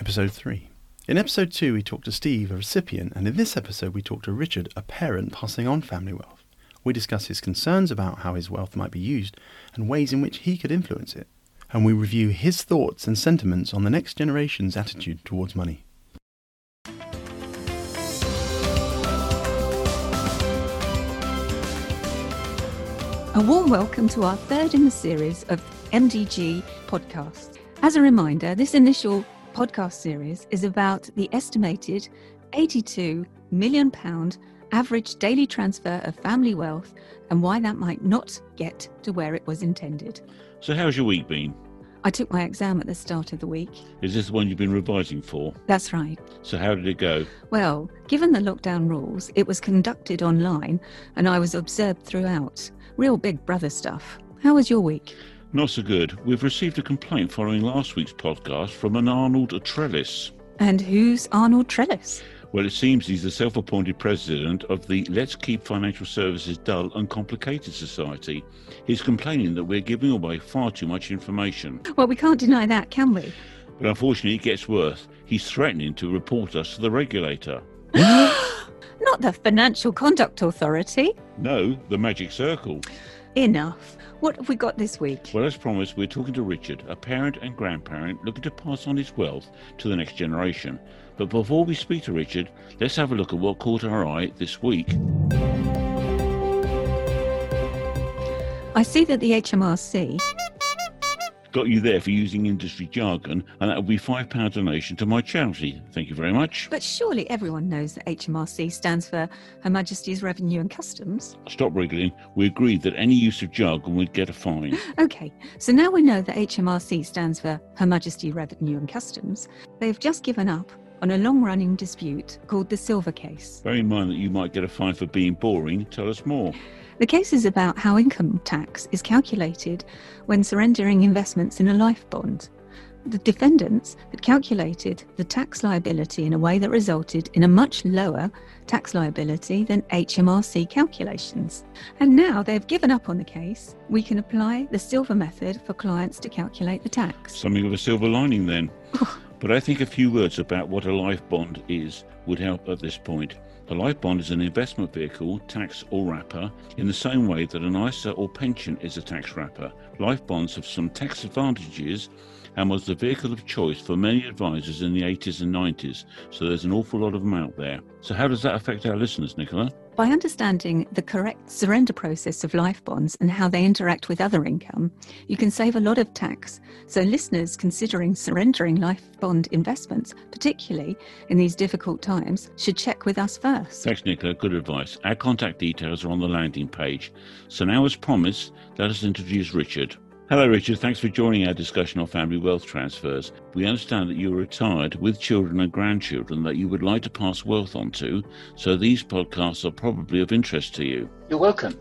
episode 3. In episode 2, we talked to Steve, a recipient, and in this episode, we talked to Richard, a parent passing on family wealth. We discuss his concerns about how his wealth might be used and ways in which he could influence it. And we review his thoughts and sentiments on the next generation's attitude towards money. A warm welcome to our third in the series of MDG podcasts. As a reminder, this initial podcast series is about the estimated 82 million pound average daily transfer of family wealth and why that might not get to where it was intended. So, how's your week been? I took my exam at the start of the week. Is this the one you've been revising for? That's right. So, how did it go? Well, given the lockdown rules, it was conducted online and I was observed throughout. Real big brother stuff. How was your week? Not so good. We've received a complaint following last week's podcast from an Arnold Trellis. And who's Arnold Trellis? Well, it seems he's the self appointed president of the Let's Keep Financial Services Dull and Complicated Society. He's complaining that we're giving away far too much information. Well, we can't deny that, can we? But unfortunately, it gets worse. He's threatening to report us to the regulator. Not the Financial Conduct Authority. No, the magic circle. Enough. What have we got this week? Well, as promised, we're talking to Richard, a parent and grandparent looking to pass on his wealth to the next generation. But before we speak to Richard, let's have a look at what caught our eye this week. I see that the HMRC Got you there for using industry jargon, and that will be £5 donation to my charity. Thank you very much. But surely everyone knows that HMRC stands for Her Majesty's Revenue and Customs. Stop wriggling. We agreed that any use of jargon would get a fine. Okay, so now we know that HMRC stands for Her Majesty Revenue and Customs. They've just given up on a long running dispute called the Silver Case. Bear in mind that you might get a fine for being boring. Tell us more. The case is about how income tax is calculated when surrendering investments in a life bond. The defendants had calculated the tax liability in a way that resulted in a much lower tax liability than HMRC calculations. And now they've given up on the case, we can apply the silver method for clients to calculate the tax. Something of a silver lining then. but I think a few words about what a life bond is would help at this point. A life bond is an investment vehicle, tax or wrapper, in the same way that an ISA or pension is a tax wrapper. Life bonds have some tax advantages and was the vehicle of choice for many advisors in the 80s and 90s, so there's an awful lot of them out there. So, how does that affect our listeners, Nicola? By understanding the correct surrender process of life bonds and how they interact with other income, you can save a lot of tax. So, listeners considering surrendering life bond investments, particularly in these difficult times, should check with us first. Thanks, Nicola. Good advice. Our contact details are on the landing page. So, now, as promised, let us introduce Richard. Hello, Richard. Thanks for joining our discussion on family wealth transfers. We understand that you're retired with children and grandchildren that you would like to pass wealth on to, so these podcasts are probably of interest to you. You're welcome.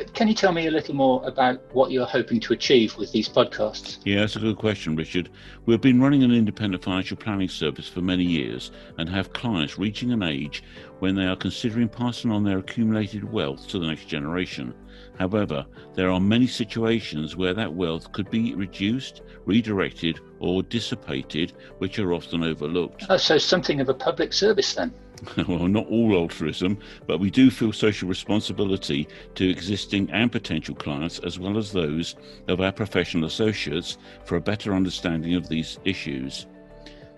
But can you tell me a little more about what you're hoping to achieve with these podcasts? Yeah, that's a good question, Richard. We've been running an independent financial planning service for many years and have clients reaching an age when they are considering passing on their accumulated wealth to the next generation. However, there are many situations where that wealth could be reduced, redirected, or dissipated, which are often overlooked. Oh, so something of a public service then? well, not all altruism, but we do feel social responsibility to existing and potential clients, as well as those of our professional associates, for a better understanding of these issues.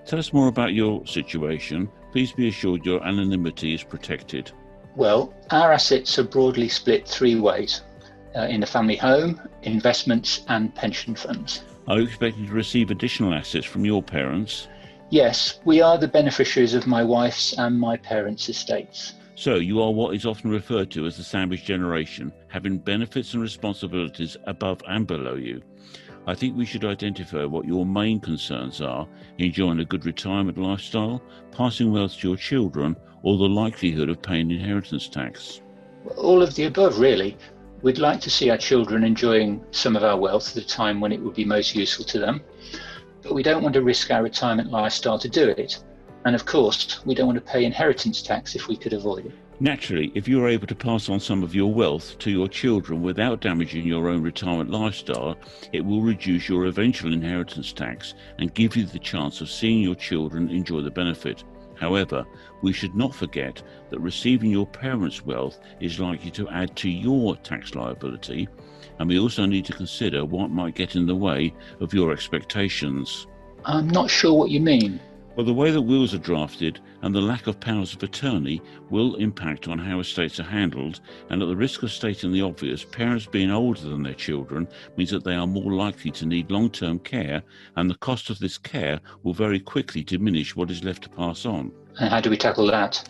Tell us more about your situation. Please be assured your anonymity is protected. Well, our assets are broadly split three ways uh, in the family home, investments, and pension funds. Are you expecting to receive additional assets from your parents? Yes, we are the beneficiaries of my wife's and my parents' estates. So, you are what is often referred to as the sandwich generation, having benefits and responsibilities above and below you. I think we should identify what your main concerns are enjoying a good retirement lifestyle, passing wealth to your children, or the likelihood of paying inheritance tax. All of the above, really. We'd like to see our children enjoying some of our wealth at a time when it would be most useful to them, but we don't want to risk our retirement lifestyle to do it. And of course, we don't want to pay inheritance tax if we could avoid it. Naturally, if you are able to pass on some of your wealth to your children without damaging your own retirement lifestyle, it will reduce your eventual inheritance tax and give you the chance of seeing your children enjoy the benefit. However, we should not forget that receiving your parents' wealth is likely to add to your tax liability, and we also need to consider what might get in the way of your expectations. I'm not sure what you mean. Well, the way that wills are drafted and the lack of powers of attorney will impact on how estates are handled, and at the risk of stating the obvious, parents being older than their children means that they are more likely to need long term care, and the cost of this care will very quickly diminish what is left to pass on. And how do we tackle that?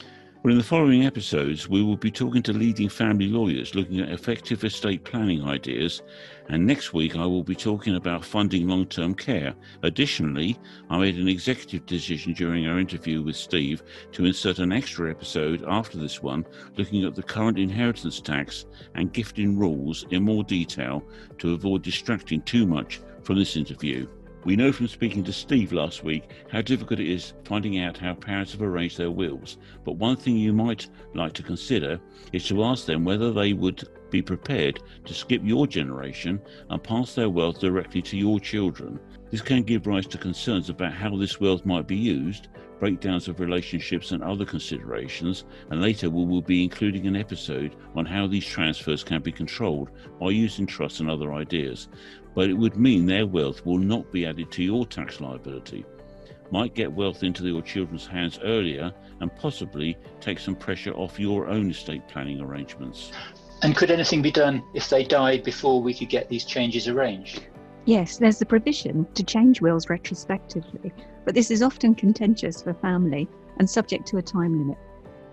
Well, in the following episodes, we will be talking to leading family lawyers looking at effective estate planning ideas. And next week, I will be talking about funding long term care. Additionally, I made an executive decision during our interview with Steve to insert an extra episode after this one looking at the current inheritance tax and gifting rules in more detail to avoid distracting too much from this interview. We know from speaking to Steve last week how difficult it is finding out how parents have arranged their wills, but one thing you might like to consider is to ask them whether they would be prepared to skip your generation and pass their wealth directly to your children. This can give rise to concerns about how this wealth might be used, breakdowns of relationships, and other considerations. And later, we will be including an episode on how these transfers can be controlled by using trusts and other ideas but it would mean their wealth will not be added to your tax liability. Might get wealth into your children's hands earlier and possibly take some pressure off your own estate planning arrangements. And could anything be done if they died before we could get these changes arranged? Yes, there's the provision to change wills retrospectively, but this is often contentious for family and subject to a time limit.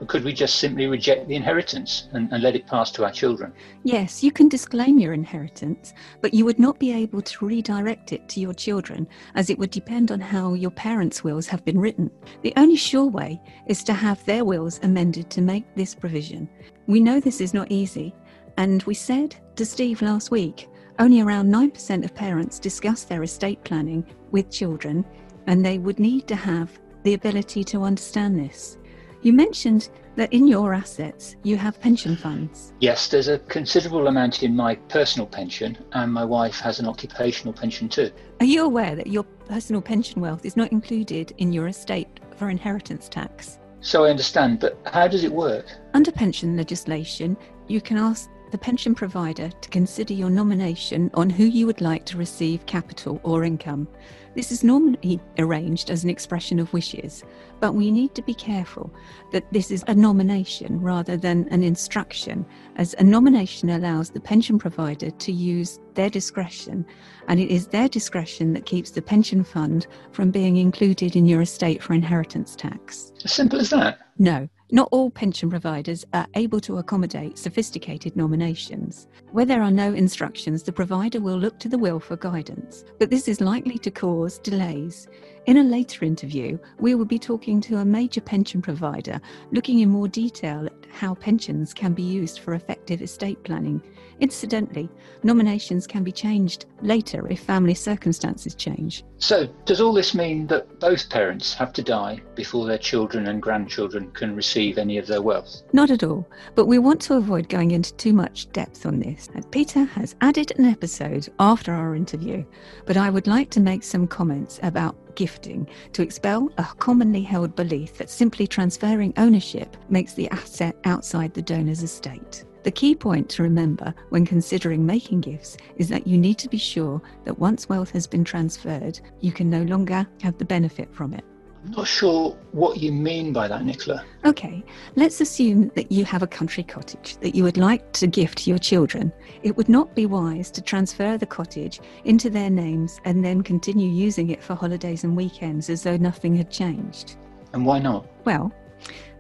Could we just simply reject the inheritance and, and, let it pass to our children? Yes, you can disclaim your inheritance, but you would not be able to redirect it to your children as it would depend on how your parents' wills have been written. The only sure way is to have their wills amended to make this provision. We know this is not easy, and we said to Steve last week only around 9% of parents discuss their estate planning with children, and they would need to have the ability to understand this. You mentioned that in your assets you have pension funds. Yes, there's a considerable amount in my personal pension, and my wife has an occupational pension too. Are you aware that your personal pension wealth is not included in your estate for inheritance tax? So I understand, but how does it work? Under pension legislation, you can ask the pension provider to consider your nomination on who you would like to receive capital or income. This is normally arranged as an expression of wishes, but we need to be careful that this is a nomination rather than an instruction, as a nomination allows the pension provider to use their discretion, and it is their discretion that keeps the pension fund from being included in your estate for inheritance tax. As simple as that? No. Not all pension providers are able to accommodate sophisticated nominations. Where there are no instructions, the provider will look to the will for guidance, but this is likely to cause delays. In a later interview, we will be talking to a major pension provider looking in more detail at how pensions can be used for effective estate planning. Incidentally, nominations can be changed later if family circumstances change. So, does all this mean that both parents have to die before their children and grandchildren can receive any of their wealth? Not at all, but we want to avoid going into too much depth on this. And Peter has added an episode after our interview, but I would like to make some comments about gifting to expel a commonly held belief that simply transferring ownership makes the asset outside the donor's estate. The key point to remember when considering making gifts is that you need to be sure that once wealth has been transferred, you can no longer have the benefit from it. I'm not sure what you mean by that, Nicola. Okay, let's assume that you have a country cottage that you would like to gift to your children. It would not be wise to transfer the cottage into their names and then continue using it for holidays and weekends as though nothing had changed. And why not? Well,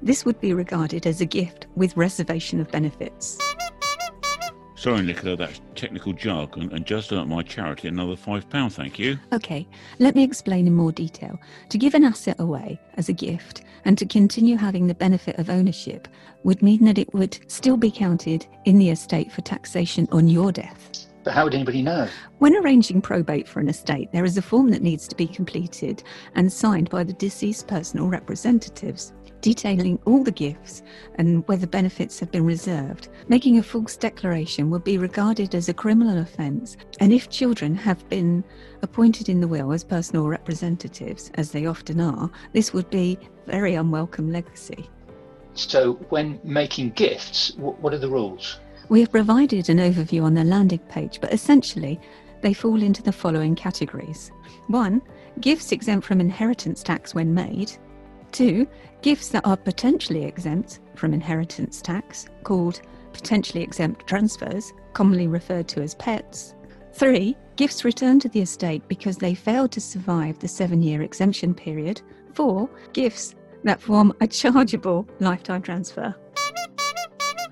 this would be regarded as a gift with reservation of benefits. Sorry, Nicola, that's technical jargon, and just like my charity, another £5, thank you. Okay, let me explain in more detail. To give an asset away as a gift and to continue having the benefit of ownership would mean that it would still be counted in the estate for taxation on your death. But how would anybody know? When arranging probate for an estate, there is a form that needs to be completed and signed by the deceased personal representatives. Detailing all the gifts and whether benefits have been reserved. Making a false declaration would be regarded as a criminal offence, and if children have been appointed in the will as personal representatives, as they often are, this would be very unwelcome legacy. So, when making gifts, what are the rules? We have provided an overview on the landing page, but essentially, they fall into the following categories. 1. Gifts exempt from inheritance tax when made. 2. Gifts that are potentially exempt from inheritance tax, called potentially exempt transfers, commonly referred to as PETs. 3. Gifts returned to the estate because they failed to survive the seven year exemption period. 4. Gifts that form a chargeable lifetime transfer.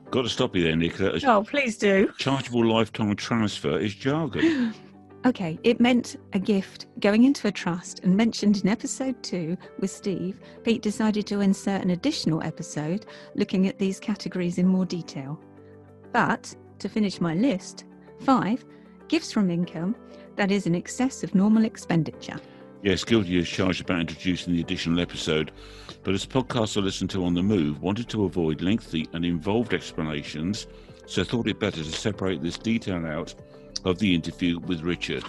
Got to stop you there, Nicola. Oh, please do. Chargeable lifetime transfer is jargon. Okay, it meant a gift going into a trust and mentioned in episode two with Steve. Pete decided to insert an additional episode looking at these categories in more detail. But to finish my list, five, gifts from income that is in excess of normal expenditure. Yes, guilty as charged about introducing the additional episode, but as podcasts are listened to on the move wanted to avoid lengthy and involved explanations, so thought it better to separate this detail out of the interview with Richard.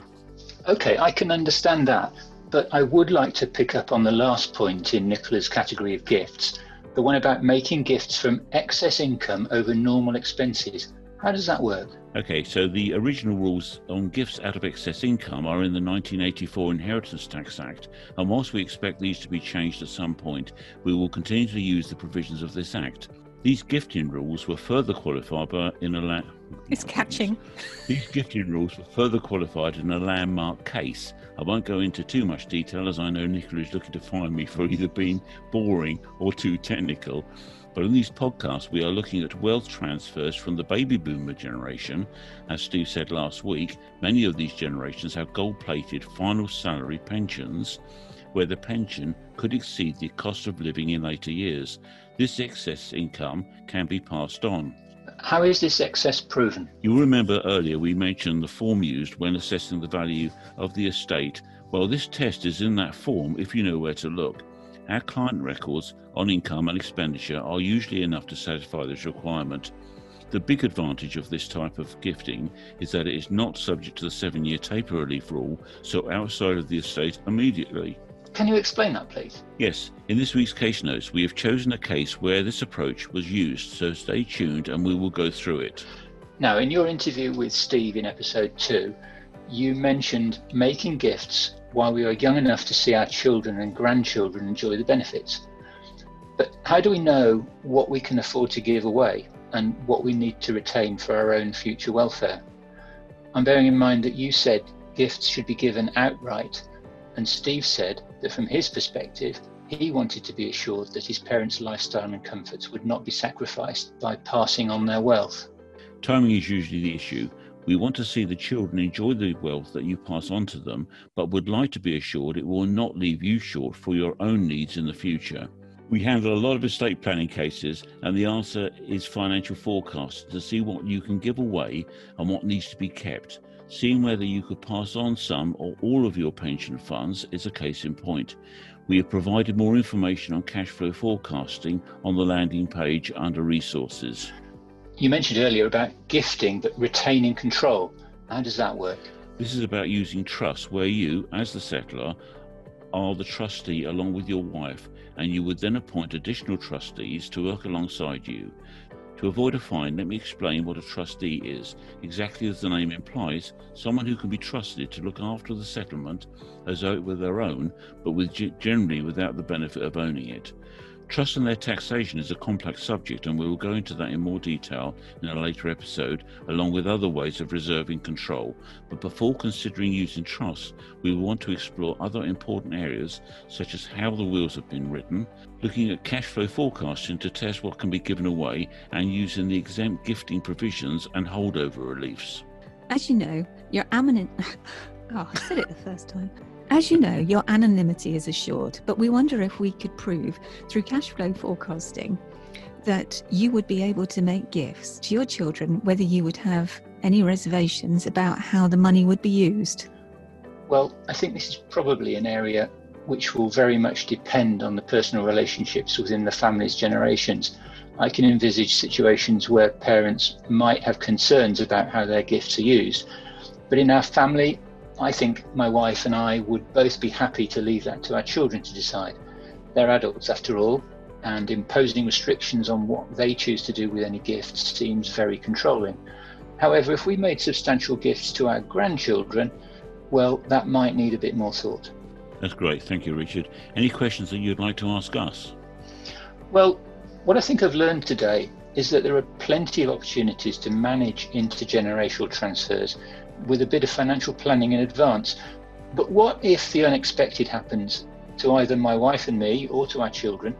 Okay, I can understand that, but I would like to pick up on the last point in Nicola's category of gifts, the one about making gifts from excess income over normal expenses. How does that work? Okay, so the original rules on gifts out of excess income are in the 1984 Inheritance Tax Act, and whilst we expect these to be changed at some point, we will continue to use the provisions of this Act. These gifting rules were further qualified by in a la- It's catching. These gifting rules were further qualified in a landmark case. I won't go into too much detail as I know Nicola is looking to find me for either being boring or too technical. But in these podcasts, we are looking at wealth transfers from the baby boomer generation. As Steve said last week, many of these generations have gold plated final salary pensions where the pension could exceed the cost of living in later years. This excess income can be passed on. How is this excess proven? You remember earlier we mentioned the form used when assessing the value of the estate. Well, this test is in that form if you know where to look. Our client records on income and expenditure are usually enough to satisfy this requirement. The big advantage of this type of gifting is that it is not subject to the seven year taper relief rule, so outside of the estate immediately. Can you explain that, please? Yes, in this week's case notes, we have chosen a case where this approach was used, so stay tuned and we will go through it. Now, in your interview with Steve in episode two, you mentioned making gifts while we are young enough to see our children and grandchildren enjoy the benefits. But how do we know what we can afford to give away and what we need to retain for our own future welfare? I'm bearing in mind that you said gifts should be given outright, and Steve said that from his perspective, he wanted to be assured that his parents' lifestyle and comforts would not be sacrificed by passing on their wealth. Timing is usually the issue, we want to see the children enjoy the wealth that you pass on to them, but would like to be assured it will not leave you short for your own needs in the future. We handle a lot of estate planning cases, and the answer is financial forecasts to see what you can give away and what needs to be kept. Seeing whether you could pass on some or all of your pension funds is a case in point. We have provided more information on cash flow forecasting on the landing page under resources. You mentioned earlier about gifting but retaining control. How does that work? This is about using trust where you, as the settlor, are the trustee along with your wife, and you would then appoint additional trustees to work alongside you. To avoid a fine, let me explain what a trustee is. Exactly as the name implies, someone who can be trusted to look after the settlement as though it were their own, but with generally without the benefit of owning it. Trust and their taxation is a complex subject, and we will go into that in more detail in a later episode, along with other ways of reserving control. But before considering using trust, we will want to explore other important areas, such as how the wills have been written, looking at cash flow forecasting to test what can be given away, and using the exempt gifting provisions and holdover reliefs. As you know, your eminent. oh, I said it the first time. As you know, your anonymity is assured, but we wonder if we could prove through cash flow forecasting that you would be able to make gifts to your children, whether you would have any reservations about how the money would be used. Well, I think this is probably an area which will very much depend on the personal relationships within the family's generations. I can envisage situations where parents might have concerns about how their gifts are used. But in our family, I think my wife and I would both be happy to leave that to our children to decide. They're adults after all, and imposing restrictions on what they choose to do with any gifts seems very controlling. However, if we made substantial gifts to our grandchildren, well, that might need a bit more thought. That's great. Thank you, Richard. Any questions that you'd like to ask us? Well, what I think I've learned today is that there are plenty of opportunities to manage intergenerational transfers with a bit of financial planning in advance. But what if the unexpected happens to either my wife and me or to our children?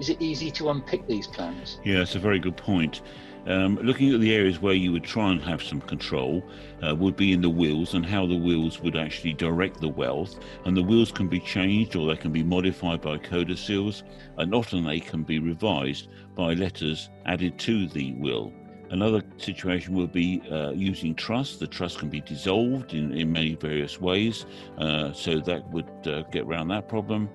Is it easy to unpick these plans? Yeah, it's a very good point. Um, looking at the areas where you would try and have some control uh, would be in the wills and how the wills would actually direct the wealth. And the wills can be changed or they can be modified by codicils, and often they can be revised by letters added to the will. Another situation would be uh, using trust. The trust can be dissolved in, in many various ways, uh, so that would uh, get around that problem.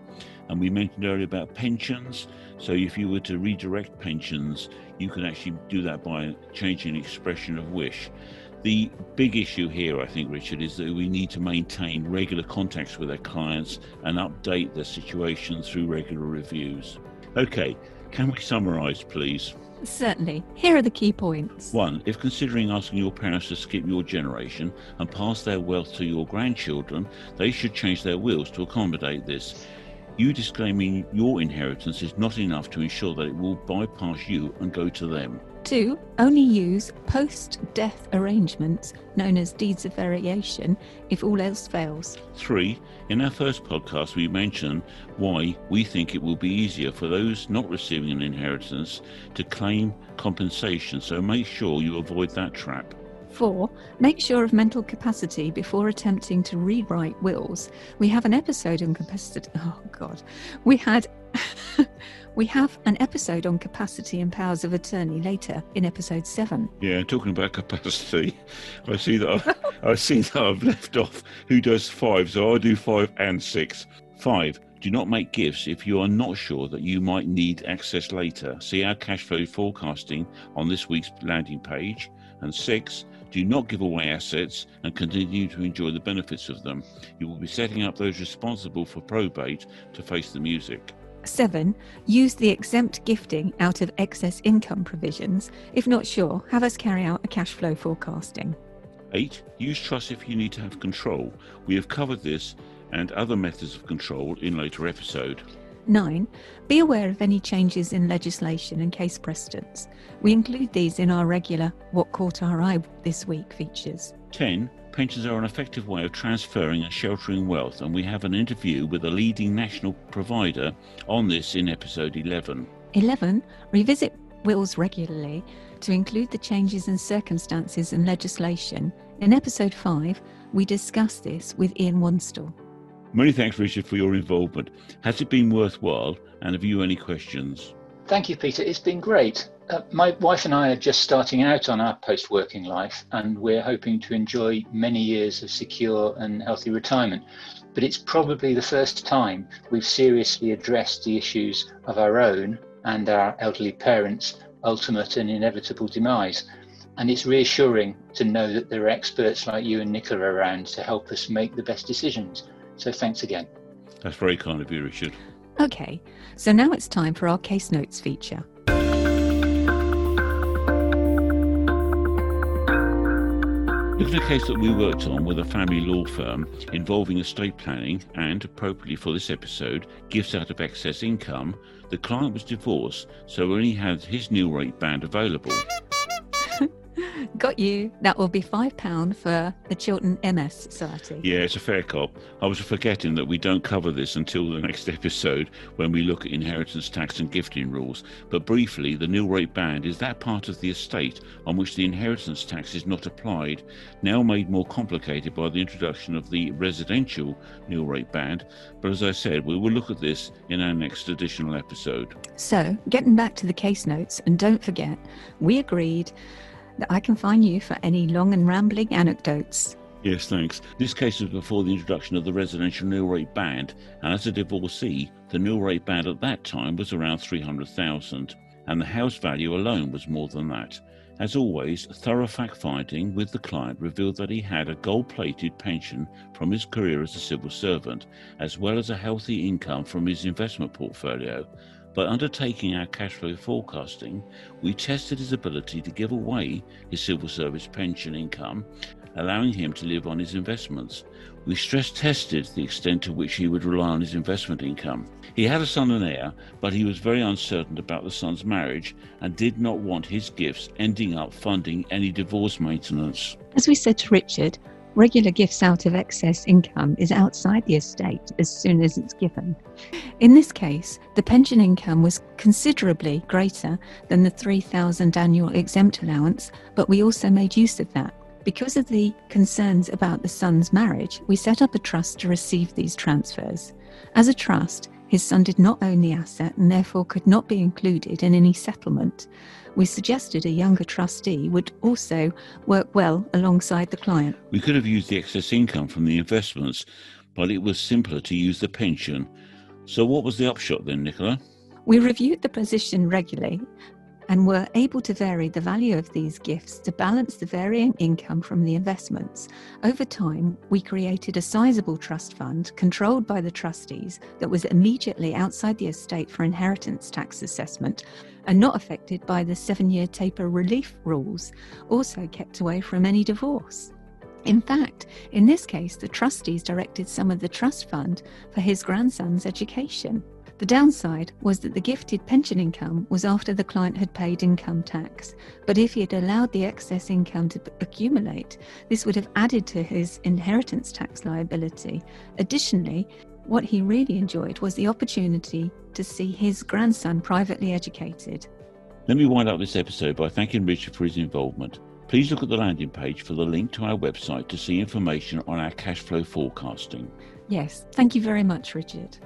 And we mentioned earlier about pensions. So if you were to redirect pensions, you can actually do that by changing expression of wish. The big issue here, I think, Richard, is that we need to maintain regular contacts with our clients and update their situation through regular reviews. Okay, can we summarise, please? Certainly. Here are the key points. One, if considering asking your parents to skip your generation and pass their wealth to your grandchildren, they should change their wills to accommodate this. You disclaiming your inheritance is not enough to ensure that it will bypass you and go to them. Two, only use post death arrangements known as deeds of variation if all else fails. Three, in our first podcast, we mentioned why we think it will be easier for those not receiving an inheritance to claim compensation, so make sure you avoid that trap. Four, make sure of mental capacity before attempting to rewrite wills. We have an episode on capacity. Oh, God. We had. we have an episode on capacity and powers of attorney later in episode seven. Yeah, talking about capacity, I see that I've, I see that I've left off who does five, so I'll do five and six. Five, do not make gifts if you are not sure that you might need access later. See our cash flow forecasting on this week's landing page. And six, do not give away assets and continue to enjoy the benefits of them. You will be setting up those responsible for probate to face the music. 7. Use the exempt gifting out of excess income provisions. If not sure, have us carry out a cash flow forecasting. 8. Use trust if you need to have control. We have covered this and other methods of control in later episode. 9. Be aware of any changes in legislation and case precedents. We include these in our regular What Caught Our Eye this week features. 10. Pensions are an effective way of transferring and sheltering wealth, and we have an interview with a leading national provider on this in episode 11. 11. Revisit wills regularly to include the changes in circumstances and legislation. In episode 5, we discuss this with Ian Wanstall. Many thanks, Richard, for your involvement. Has it been worthwhile? And have you any questions? Thank you, Peter. It's been great. Uh, my wife and I are just starting out on our post working life, and we're hoping to enjoy many years of secure and healthy retirement. But it's probably the first time we've seriously addressed the issues of our own and our elderly parents' ultimate and inevitable demise. And it's reassuring to know that there are experts like you and Nicola around to help us make the best decisions. So thanks again. That's very kind of you, Richard. Okay, so now it's time for our case notes feature. Look at a case that we worked on with a family law firm involving estate planning and, appropriately for this episode, gifts out of excess income. The client was divorced, so only had his nil rate band available. Got you. That will be £5 for the Chiltern MS Society. Yeah, it's a fair cop. I was forgetting that we don't cover this until the next episode when we look at inheritance tax and gifting rules. But briefly, the nil rate band is that part of the estate on which the inheritance tax is not applied, now made more complicated by the introduction of the residential nil rate band. But as I said, we will look at this in our next additional episode. So, getting back to the case notes, and don't forget, we agreed that I can find you for any long and rambling anecdotes. Yes, thanks. This case was before the introduction of the residential nil rate band, and as a divorcee, the nil rate band at that time was around 300,000, and the house value alone was more than that. As always, thorough fact finding with the client revealed that he had a gold plated pension from his career as a civil servant, as well as a healthy income from his investment portfolio. By undertaking our cash flow forecasting, we tested his ability to give away his civil service pension income, allowing him to live on his investments. We stress tested the extent to which he would rely on his investment income. He had a son and heir, but he was very uncertain about the son's marriage and did not want his gifts ending up funding any divorce maintenance. As we said to Richard, regular gifts out of excess income is outside the estate as soon as it's given. In this case, the pension income was considerably greater than the 3,000 annual exempt allowance, but we also made use of that. Because of the concerns about the son's marriage, we set up a trust to receive these transfers. As a trust, his son did not own the asset and therefore could not be included in any settlement. We suggested a younger trustee would also work well alongside the client. We could have used the excess income from the investments, but it was simpler to use the pension. So, what was the upshot then, Nicola? We reviewed the position regularly and were able to vary the value of these gifts to balance the varying income from the investments. Over time, we created a sizable trust fund controlled by the trustees that was immediately outside the estate for inheritance tax assessment and not affected by the seven year taper relief rules, also kept away from any divorce. In fact, in this case, the trustees directed some of the trust fund for his grandson's education. The downside was that the gifted pension income was after the client had paid income tax, but if he had allowed the excess income to accumulate, this would have added to his inheritance tax liability. Additionally, what he really enjoyed was the opportunity to see his grandson privately educated. Let me wind up this episode by thanking Richard for his involvement. Please look at the landing page for the link to our website to see information on our cash flow forecasting. Yes, thank you very much, Richard.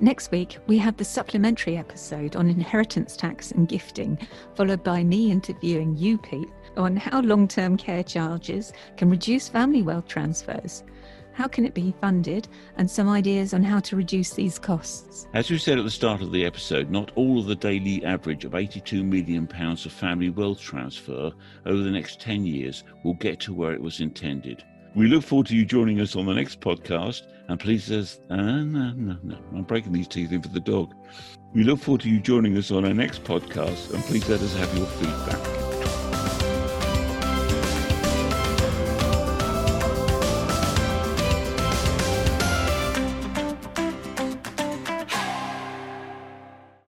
Next week, we have the supplementary episode on inheritance tax and gifting, followed by me interviewing you, Pete, on how long term care charges can reduce family wealth transfers. How can it be funded, and some ideas on how to reduce these costs. As we said at the start of the episode, not all of the daily average of £82 million of family wealth transfer over the next 10 years will get to where it was intended. We look forward to you joining us on the next podcast. And please, as uh, no, no, no, I'm breaking these teeth in for the dog. We look forward to you joining us on our next podcast. And please let us have your feedback.